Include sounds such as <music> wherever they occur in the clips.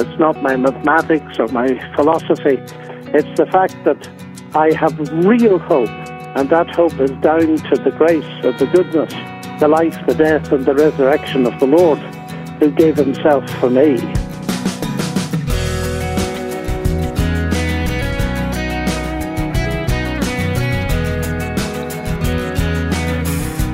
It's not my mathematics or my philosophy. It's the fact that I have real hope, and that hope is down to the grace of the goodness, the life, the death, and the resurrection of the Lord who gave himself for me.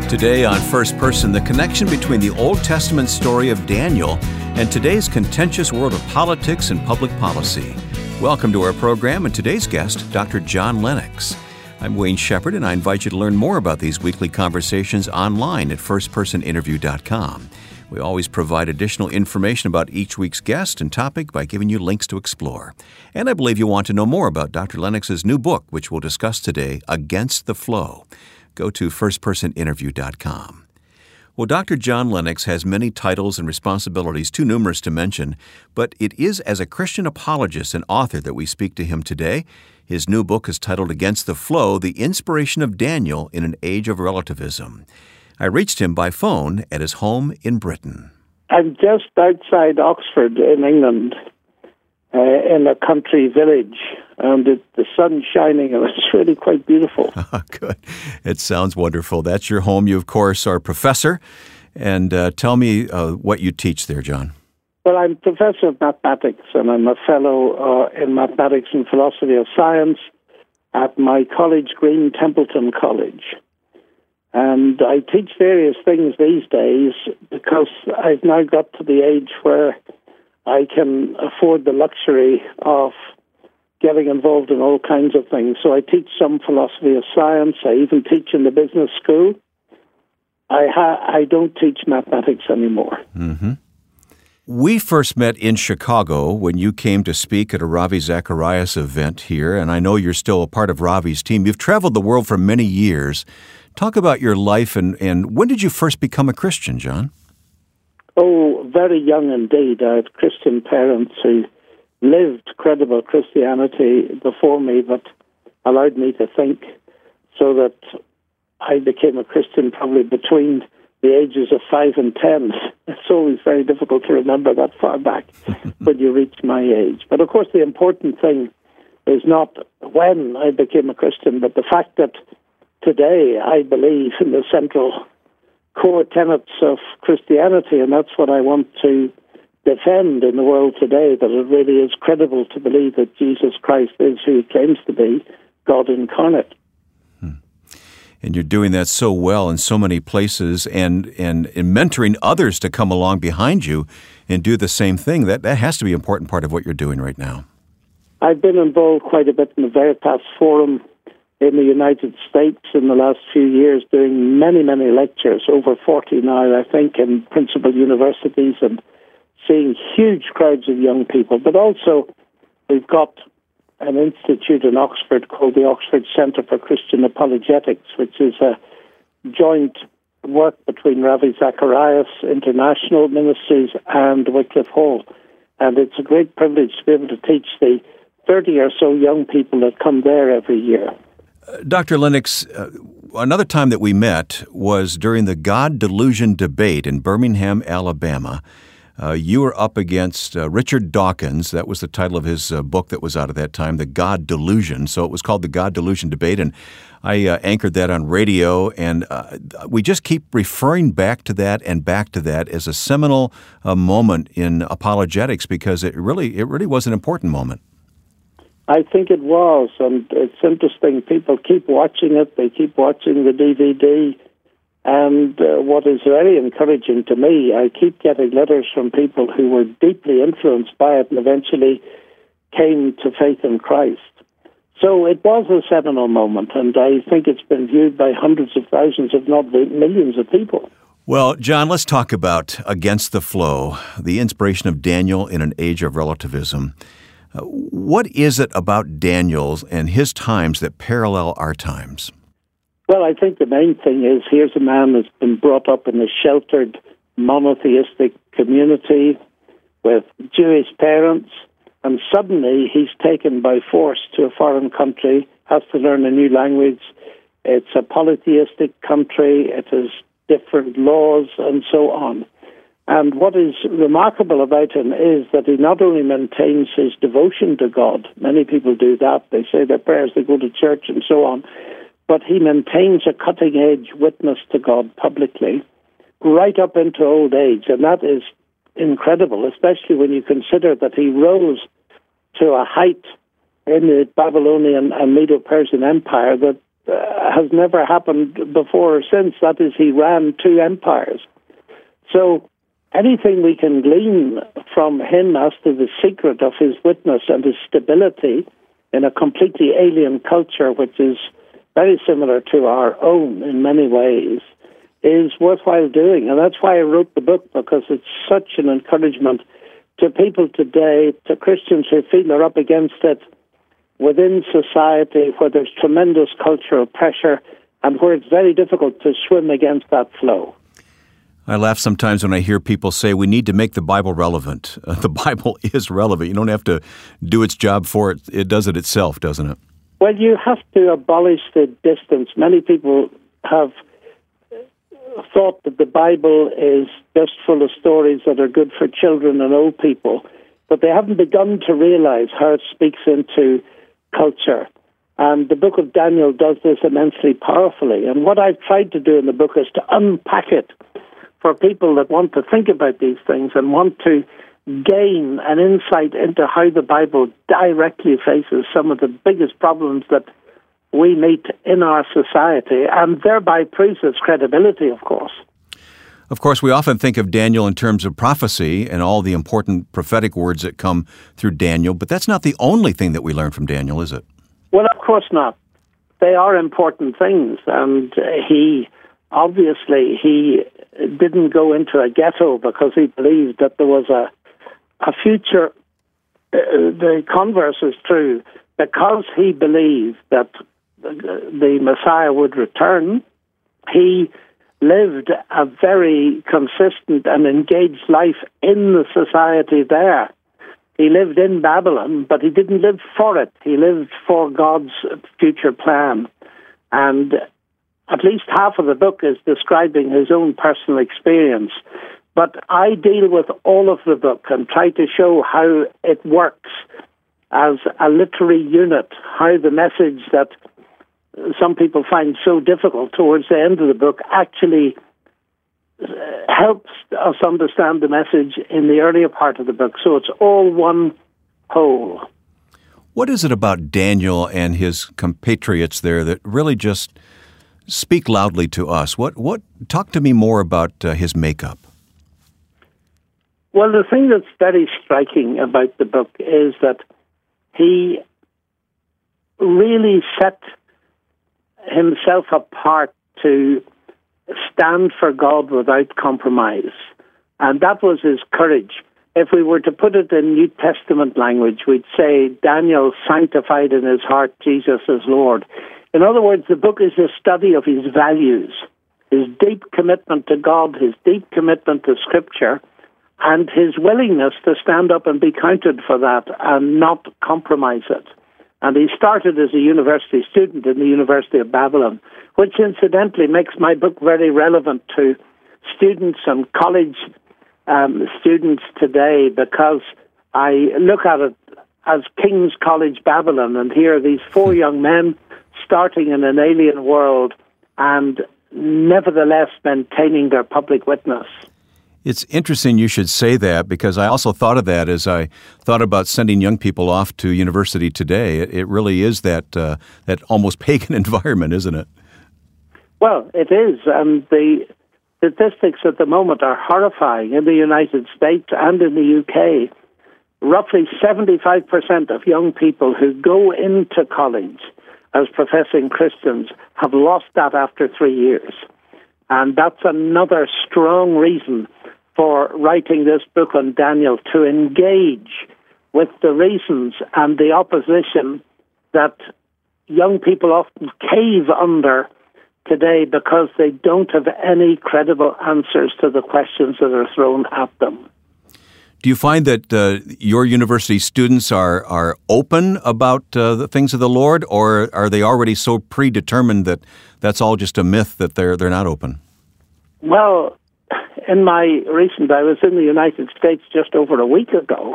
Today on First Person, the connection between the Old Testament story of Daniel and today's contentious world of politics and public policy. Welcome to our program and today's guest, Dr. John Lennox. I'm Wayne Shepherd, and I invite you to learn more about these weekly conversations online at firstpersoninterview.com. We always provide additional information about each week's guest and topic by giving you links to explore. And I believe you want to know more about Dr. Lennox's new book, which we'll discuss today, Against the Flow go to firstpersoninterview.com. Well, Dr. John Lennox has many titles and responsibilities, too numerous to mention, but it is as a Christian apologist and author that we speak to him today. His new book is titled Against the Flow The Inspiration of Daniel in an Age of Relativism. I reached him by phone at his home in Britain. I'm just outside Oxford in England, uh, in a country village, and it, the sun shining, <laughs> and it's really quite beautiful. <laughs> Good. It sounds wonderful. That's your home. You, of course, are a professor. And uh, tell me uh, what you teach there, John. Well, I'm professor of mathematics, and I'm a fellow uh, in mathematics and philosophy of science at my college, Green Templeton College. And I teach various things these days because I've now got to the age where I can afford the luxury of getting involved in all kinds of things. So I teach some philosophy of science. I even teach in the business school. I ha- I don't teach mathematics anymore. Mm-hmm. We first met in Chicago when you came to speak at a Ravi Zacharias event here, and I know you're still a part of Ravi's team. You've traveled the world for many years. Talk about your life and, and when did you first become a Christian, John? Oh, very young indeed. I had Christian parents who lived credible Christianity before me, but allowed me to think so that I became a Christian probably between the ages of five and ten. <laughs> It's always very difficult to remember that far back <laughs> when you reach my age. But of course, the important thing is not when I became a Christian, but the fact that today I believe in the central core tenets of Christianity, and that's what I want to defend in the world today that it really is credible to believe that Jesus Christ is who he claims to be, God incarnate. Hmm. And you're doing that so well in so many places and, and, and mentoring others to come along behind you and do the same thing. That, that has to be an important part of what you're doing right now. I've been involved quite a bit in the Veritas Forum in the United States in the last few years, doing many, many lectures, over 40 now, I think, in principal universities and seeing huge crowds of young people. But also, we've got an institute in Oxford called the Oxford Centre for Christian Apologetics, which is a joint work between Ravi Zacharias International Ministries and Wycliffe Hall. And it's a great privilege to be able to teach the 30 or so young people that come there every year. Dr. Lennox, uh, another time that we met was during the God Delusion debate in Birmingham, Alabama. Uh, you were up against uh, Richard Dawkins. That was the title of his uh, book that was out at that time, The God Delusion. So it was called the God Delusion Debate. And I uh, anchored that on radio. And uh, we just keep referring back to that and back to that as a seminal moment in apologetics because it really, it really was an important moment. I think it was, and it's interesting. People keep watching it. They keep watching the DVD. And uh, what is very encouraging to me, I keep getting letters from people who were deeply influenced by it and eventually came to faith in Christ. So it was a seminal moment, and I think it's been viewed by hundreds of thousands, if not millions of people. Well, John, let's talk about Against the Flow, the inspiration of Daniel in an age of relativism. What is it about Daniel's and his times that parallel our times? Well, I think the main thing is here's a man that's been brought up in a sheltered monotheistic community with Jewish parents, and suddenly he's taken by force to a foreign country, has to learn a new language. It's a polytheistic country, it has different laws, and so on. And what is remarkable about him is that he not only maintains his devotion to God, many people do that, they say their prayers, they go to church and so on, but he maintains a cutting edge witness to God publicly right up into old age. And that is incredible, especially when you consider that he rose to a height in the Babylonian and Medo Persian Empire that uh, has never happened before or since. That is, he ran two empires. So anything we can glean from him as to the secret of his witness and his stability in a completely alien culture, which is very similar to our own in many ways, is worthwhile doing. And that's why I wrote the book, because it's such an encouragement to people today, to Christians who feel they're up against it within society where there's tremendous cultural pressure and where it's very difficult to swim against that flow. I laugh sometimes when I hear people say we need to make the Bible relevant. Uh, <laughs> the Bible is relevant. You don't have to do its job for it. It does it itself, doesn't it? Well, you have to abolish the distance. Many people have thought that the Bible is just full of stories that are good for children and old people, but they haven't begun to realize how it speaks into culture. And the book of Daniel does this immensely powerfully. And what I've tried to do in the book is to unpack it for people that want to think about these things and want to gain an insight into how the Bible directly faces some of the biggest problems that we meet in our society and thereby proves its credibility, of course. Of course, we often think of Daniel in terms of prophecy and all the important prophetic words that come through Daniel, but that's not the only thing that we learn from Daniel, is it? Well, of course not. They are important things, and he obviously he didn't go into a ghetto because he believed that there was a a future. Uh, the converse is true because he believed that the Messiah would return. He lived a very consistent and engaged life in the society there. He lived in Babylon, but he didn't live for it. He lived for God's future plan. And at least half of the book is describing his own personal experience. But I deal with all of the book and try to show how it works as a literary unit, how the message that some people find so difficult towards the end of the book actually uh, helps us understand the message in the earlier part of the book. So it's all one whole. What is it about Daniel and his compatriots there that really just speak loudly to us? What what talk to me more about uh, his makeup? Well, the thing that's very striking about the book is that he really set himself apart to stand for God without compromise. And that was his courage. If we were to put it in New Testament language, we'd say Daniel sanctified in his heart Jesus as Lord. In other words, the book is a study of his values, his deep commitment to God, his deep commitment to Scripture, and his willingness to stand up and be counted for that and not compromise it. And he started as a university student in the University of Babylon, which incidentally makes my book very relevant to students and college um, students today because I look at it as King's College Babylon, and here are these four <laughs> young men starting in an alien world and nevertheless maintaining their public witness. It's interesting you should say that because I also thought of that as I thought about sending young people off to university today. It, really is that uh, that almost <laughs> pagan environment, isn't it? Well, it is, and the statistics at the moment are horrifying in the United States and in the UK. Roughly 75% of young people who go into college as professing Christians have lost that after three years. And that's another strong reason for writing this book on Daniel to engage with the reasons and the opposition that young people often cave under today because they don't have any credible answers to the questions that are thrown at them. Do you find that uh, your university students are, are open about uh, the things of the Lord, or are they already so predetermined that that's all just a myth that they're, they're not open? Well, in my recent, I was in the United States just over a week ago,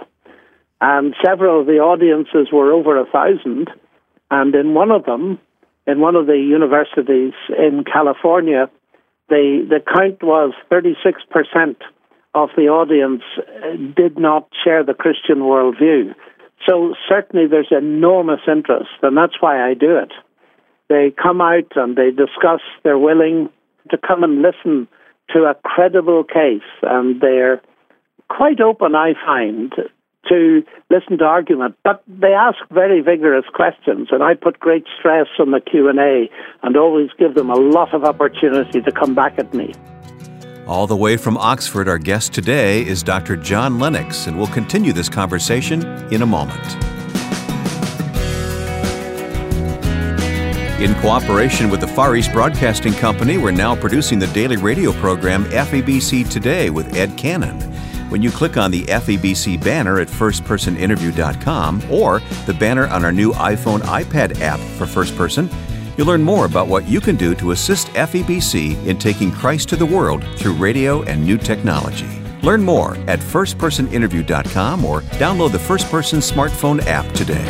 and several of the audiences were over a thousand. And in one of them, in one of the universities in California, the, the count was 36% of the audience uh, did not share the Christian worldview. So certainly there's enormous interest, and that's why I do it. They come out and they discuss, they're willing to come and listen to a credible case, and they're quite open, I find, to listen to argument, but they ask very vigorous questions, and I put great stress on the Q and A, and always give them a lot of opportunity to come back at me. All the way from Oxford, our guest today is Dr. John Lennox, and we'll continue this conversation in a moment. In cooperation with the Far East Broadcasting Company, we're now producing the daily radio program FEBC Today with Ed Cannon. When you click on the FEBC banner at firstpersoninterview.com or the banner on our new iPhone iPad app for First Person, you'll learn more about what you can do to assist FEBC in taking Christ to the world through radio and new technology. Learn more at firstpersoninterview.com or download the First Person smartphone app today.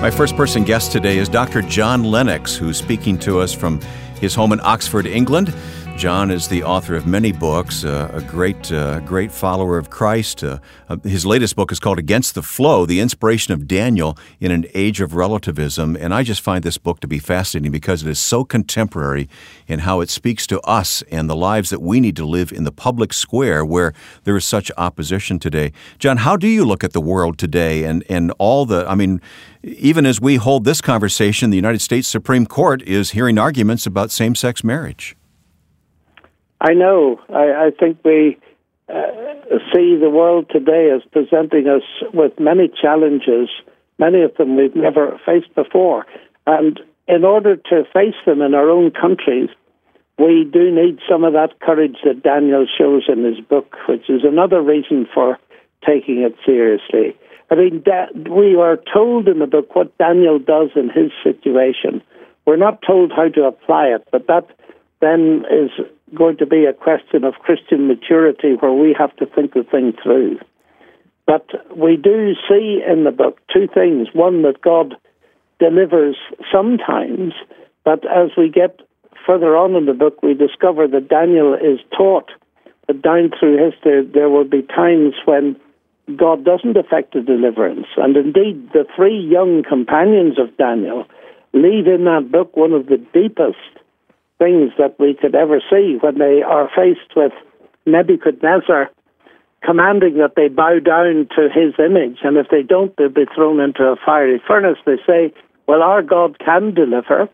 My first person guest today is Dr. John Lennox, who's speaking to us from his home in Oxford, England. John is the author of many books, uh, a great, uh, great follower of Christ. Uh, uh, his latest book is called Against the Flow The Inspiration of Daniel in an Age of Relativism. And I just find this book to be fascinating because it is so contemporary in how it speaks to us and the lives that we need to live in the public square where there is such opposition today. John, how do you look at the world today and, and all the, I mean, even as we hold this conversation, the United States Supreme Court is hearing arguments about same sex marriage. I know. I, I think we uh, see the world today as presenting us with many challenges, many of them we've never faced before. And in order to face them in our own countries, we do need some of that courage that Daniel shows in his book, which is another reason for taking it seriously. I mean, we are told in the book what Daniel does in his situation. We're not told how to apply it, but that then is going to be a question of Christian maturity where we have to think the thing through. But we do see in the book two things. One, that God delivers sometimes, but as we get further on in the book, we discover that Daniel is taught that down through history there will be times when God doesn't effect a deliverance. And indeed, the three young companions of Daniel leave in that book one of the deepest things that we could ever see when they are faced with Nebuchadnezzar commanding that they bow down to his image, and if they don't, they'll be thrown into a fiery furnace. They say, Well, our God can deliver,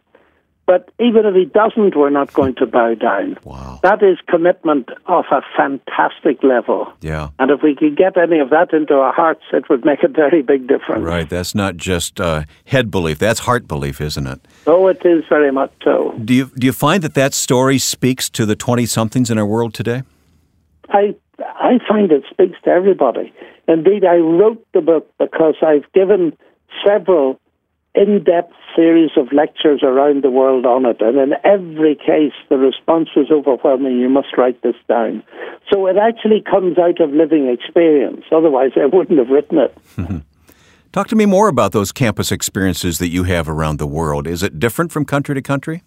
but even if he doesn't, we're not going to bow down. Wow. That is commitment of a fantastic level. Yeah. And if we could get any of that into our hearts, it would make a very big difference. Right. That's not just uh, head belief, that's heart belief, isn't it? Oh, it is very much so. Do you, do you find that that story speaks to the 20 somethings in our world today? I, I find it speaks to everybody. Indeed, I wrote the book because I've given several in depth series of lectures around the world on it, and in every case, the response was overwhelming. You must write this down. So it actually comes out of living experience. Otherwise, I wouldn't have written it. <laughs> Talk to me more about those campus experiences that you have around the world. Is it different from country to country?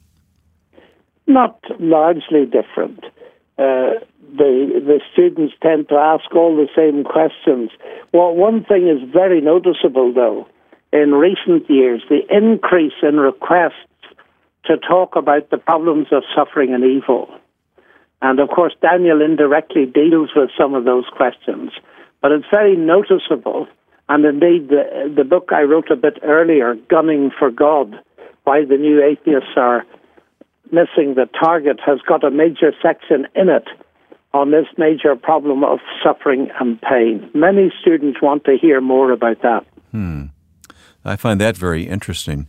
Not largely different. Uh, the the students tend to ask all the same questions. Well, one thing is very noticeable, though in recent years the increase in requests to talk about the problems of suffering and evil. And of course, Daniel indirectly deals with some of those questions, but it's very noticeable. And indeed, the, the book I wrote a bit earlier, Gunning for God, Why the New Atheists Are Missing the Target, has got a major section in it on this major problem of suffering and pain. Many students want to hear more about that. Hmm. I find that very interesting.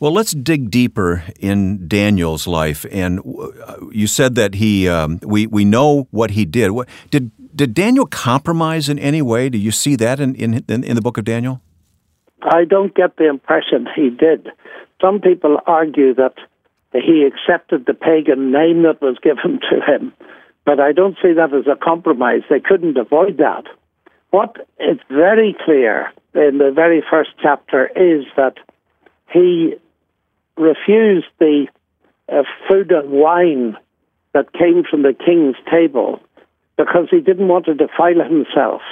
Well, let's dig deeper in Daniel's life. And you said that he, um, we, we know what he did. What, did did Daniel compromise in any way? Do you see that in, in, in the book of Daniel? I don't get the impression he did. Some people argue that he accepted the pagan name that was given to him, but I don't see that as a compromise. They couldn't avoid that. What is very clear in the very first chapter is that he refused the uh, food and wine that came from the king's table because he didn't want to defile himself.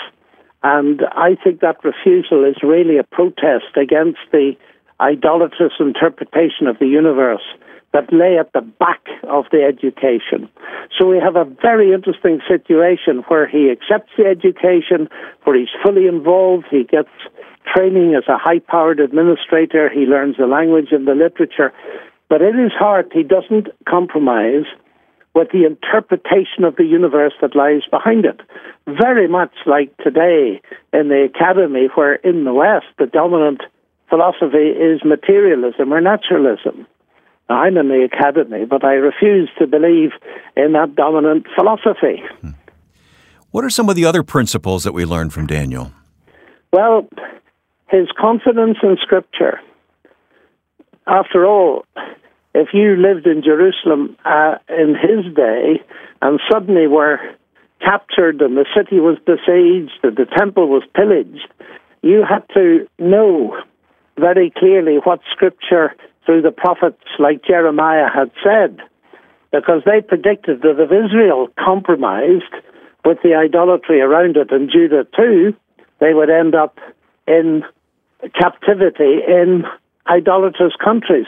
And I think that refusal is really a protest against the idolatrous interpretation of the universe that lay at the back of the education. So we have a very interesting situation where he accepts the education, where he's fully involved, he gets training as a high powered administrator, he learns the language and the literature, but in his heart he doesn't compromise with the interpretation of the universe that lies behind it. Very much like today in the academy, where in the West the dominant philosophy is materialism or naturalism. I'm in the academy, but I refuse to believe in that dominant philosophy. Hmm. What are some of the other principles that we learned from Daniel? Well, his confidence in Scripture. After all, if you lived in Jerusalem uh, in his day and suddenly were captured and the city was besieged and the temple was pillaged, you had to know very clearly what scripture through the prophets like Jeremiah had said, because they predicted that if Israel compromised with the idolatry around it and Judah too, they would end up in captivity in idolatrous countries.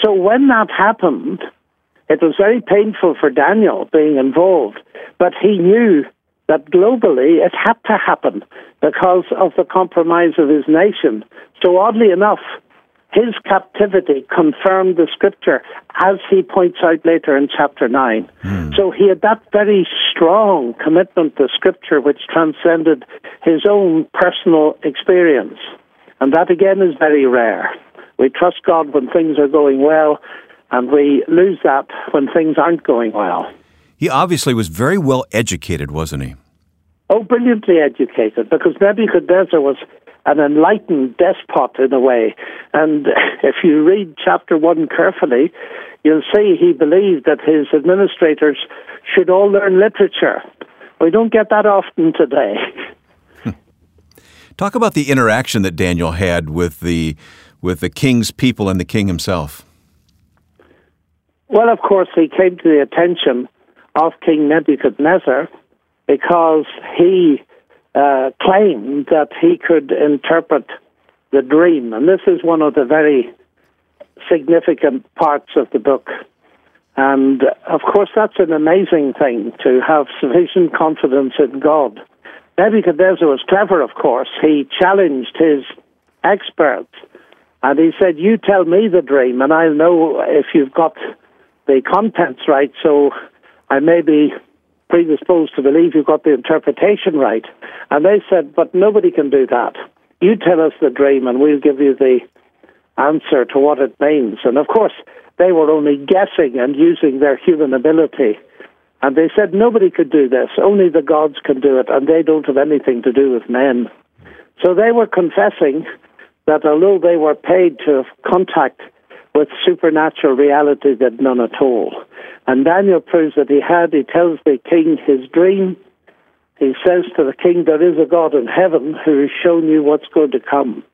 So when that happened, it was very painful for Daniel being involved, but he knew that globally it had to happen because of the compromise of his nation. So oddly enough, his captivity confirmed the scripture, as he points out later in chapter 9. Mm. So he had that very strong commitment to scripture which transcended his own personal experience. And that again is very rare. We trust God when things are going well, and we lose that when things aren't going well. He obviously was very well educated, wasn't he? Oh, brilliantly educated, because Nebuchadnezzar was an enlightened despot in a way. And <laughs> if you read chapter one carefully, you'll see he believed that his administrators should all learn literature. We don't get that often today. Talk about the interaction that Daniel had with the with the king's people and the king himself? Well, of course, he came to the attention of King Nebuchadnezzar because he uh, claimed that he could interpret the dream. And this is one of the very significant parts of the book. And of course, that's an amazing thing to have sufficient confidence in God. Nebuchadnezzar was clever, of course. He challenged his experts and he said, You tell me the dream, and I'll know if you've got the contents right. So I may be predisposed to believe you've got the interpretation right. And they said, But nobody can do that. You tell us the dream, and we'll give you the answer to what it means. And of course, they were only guessing and using their human ability. And they said, Nobody could do this. Only the gods can do it, and they don't have anything to do with men. So they were confessing that although they were paid to contact with supernatural reality, that none at all. And Daniel proves that he had. He tells the king his dream. He says to the king, There is a God in heaven who has shown you what's going to come.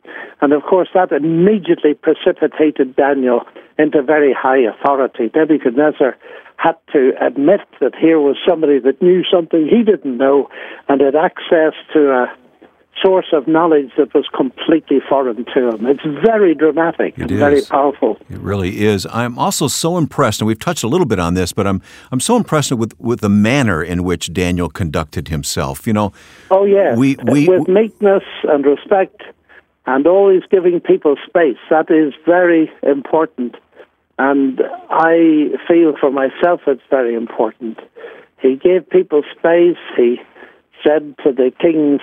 And of course, that immediately precipitated Daniel into very high authority. Nebuchadnezzar had to admit that here was somebody that knew something he didn't know and had access to a source of knowledge that was completely foreign to him. It's very dramatic it and is. very powerful. It really is. I'm also so impressed, and we've touched a little bit on this, but I'm I'm so impressed with with the manner in which Daniel conducted himself. You know. Oh yeah. We, we with meekness and respect, and always giving people space. That is very important, and I feel for myself it's very important. He gave people space. He said to the king's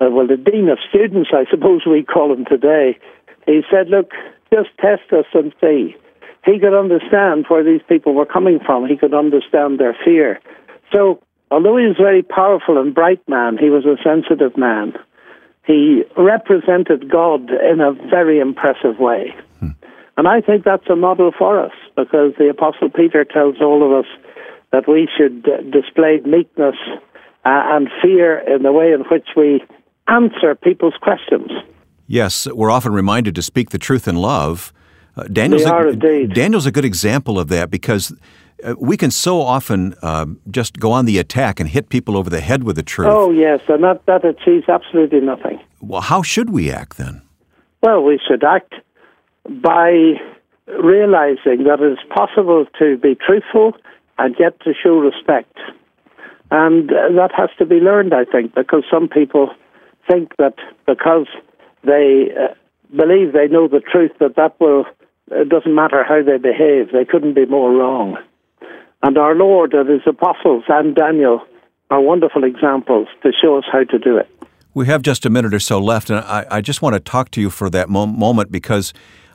uh, well, the dean of students, I suppose we call him today, he said, look, just test us and see. He could understand where these people were coming from. He could understand their fear. So, although he was a very powerful and bright man, he was a sensitive man. he represented God in a very impressive way. Hmm. And I think that's a model for us because the Apostle Peter tells all of us that we should display meekness uh, and fear in the way in which we answer people's questions. Yes, we're often reminded to speak the truth in love. Uh, Daniel's, a, Daniel's a good example of that because uh, we can so often uh, just go on the attack and hit people over the head with the truth. Oh, yes, and that, that achieves absolutely nothing. Well, how should we act then? Well, we should act by realizing that it's possible to be truthful and yet to show respect. And uh, that has to be learned, I think, because some people think that because they uh, believe they know the truth, that that will it doesn't matter how they behave. They couldn't be more wrong. And our Lord and His apostles and Daniel are wonderful examples to show us how to do it. We have just a minute or so left, and I, I just want to talk to you for that mo- moment because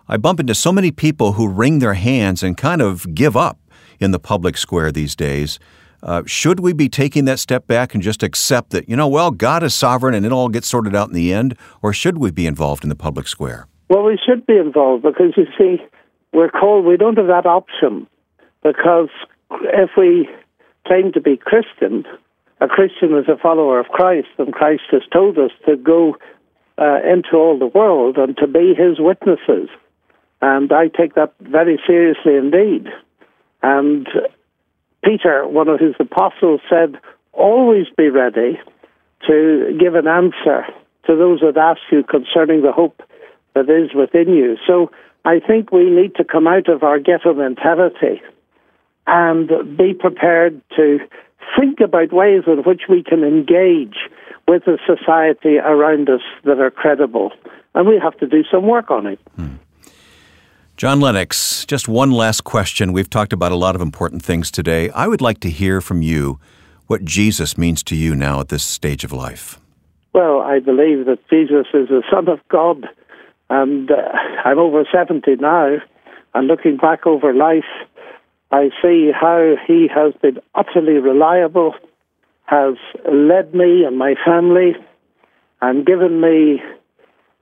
I bump into so many people who wring their hands and kind of give up in the public square these days. Uh, should we be taking that step back and just accept that, you know, well, God is sovereign and it all gets sorted out in the end? Or should we be involved in the public square? Well, we should be involved because, you see, we're called, we don't have that option because if we claim to be Christian, a Christian is a follower of Christ, and Christ has told us to go uh, into all the world and to be his witnesses. And I take that very seriously indeed. And Peter, one of his apostles, said, Always be ready to give an answer to those that ask you concerning the hope that is within you. So I think we need to come out of our ghetto mentality and be prepared to think about ways in which we can engage with the society around us that are credible. And we have to do some work on it. Hmm. John Lennox, just one last question. We've talked about a lot of important things today. I would like to hear from you what Jesus means to you now at this stage of life. Well, I believe that Jesus is the Son of God, and uh, I'm over 70 now, and looking back over life, I see how he has been utterly reliable, has led me and my family, and given me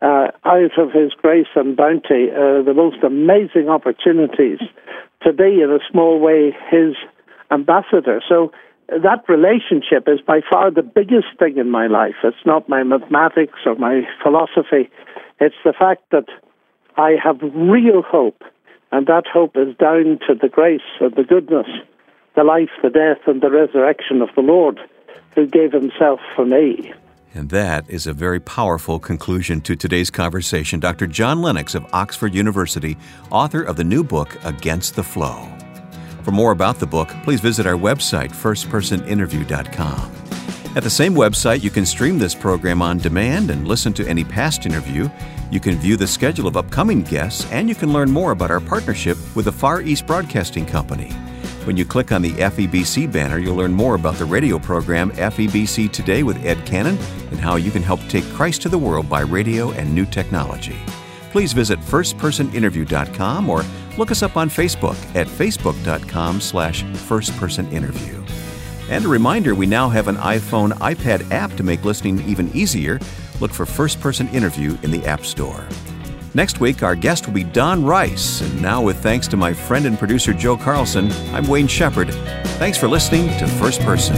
uh, out of his grace and bounty uh, the most amazing opportunities to be, in a small way, his ambassador. So that relationship is by far the biggest thing in my life. It's not my mathematics or my philosophy. It's the fact that I have real hope, and that hope is down to the grace and the goodness, the life, the death, and the resurrection of the Lord who gave himself for me. And that is a very powerful conclusion to today's conversation. Dr. John Lennox of Oxford University, author of the new book, Against the Flow. For more about the book, please visit our website, firstpersoninterview.com. At the same website, you can stream this program on demand and listen to any past interview. You can view the schedule of upcoming guests, and you can learn more about our partnership with the Far East Broadcasting Company. When you click on the FEBC banner, you'll learn more about the radio program FEBC Today with Ed Cannon and how you can help take Christ to the world by radio and new technology. Please visit firstpersoninterview.com or look us up on Facebook at facebook.com slash firstpersoninterview. And a reminder, we now have an iPhone iPad app to make listening even easier. Look for First Person Interview in the App Store. Next week, our guest will be Don Rice. And now, with thanks to my friend and producer Joe Carlson, I'm Wayne Shepherd. Thanks for listening to First Person.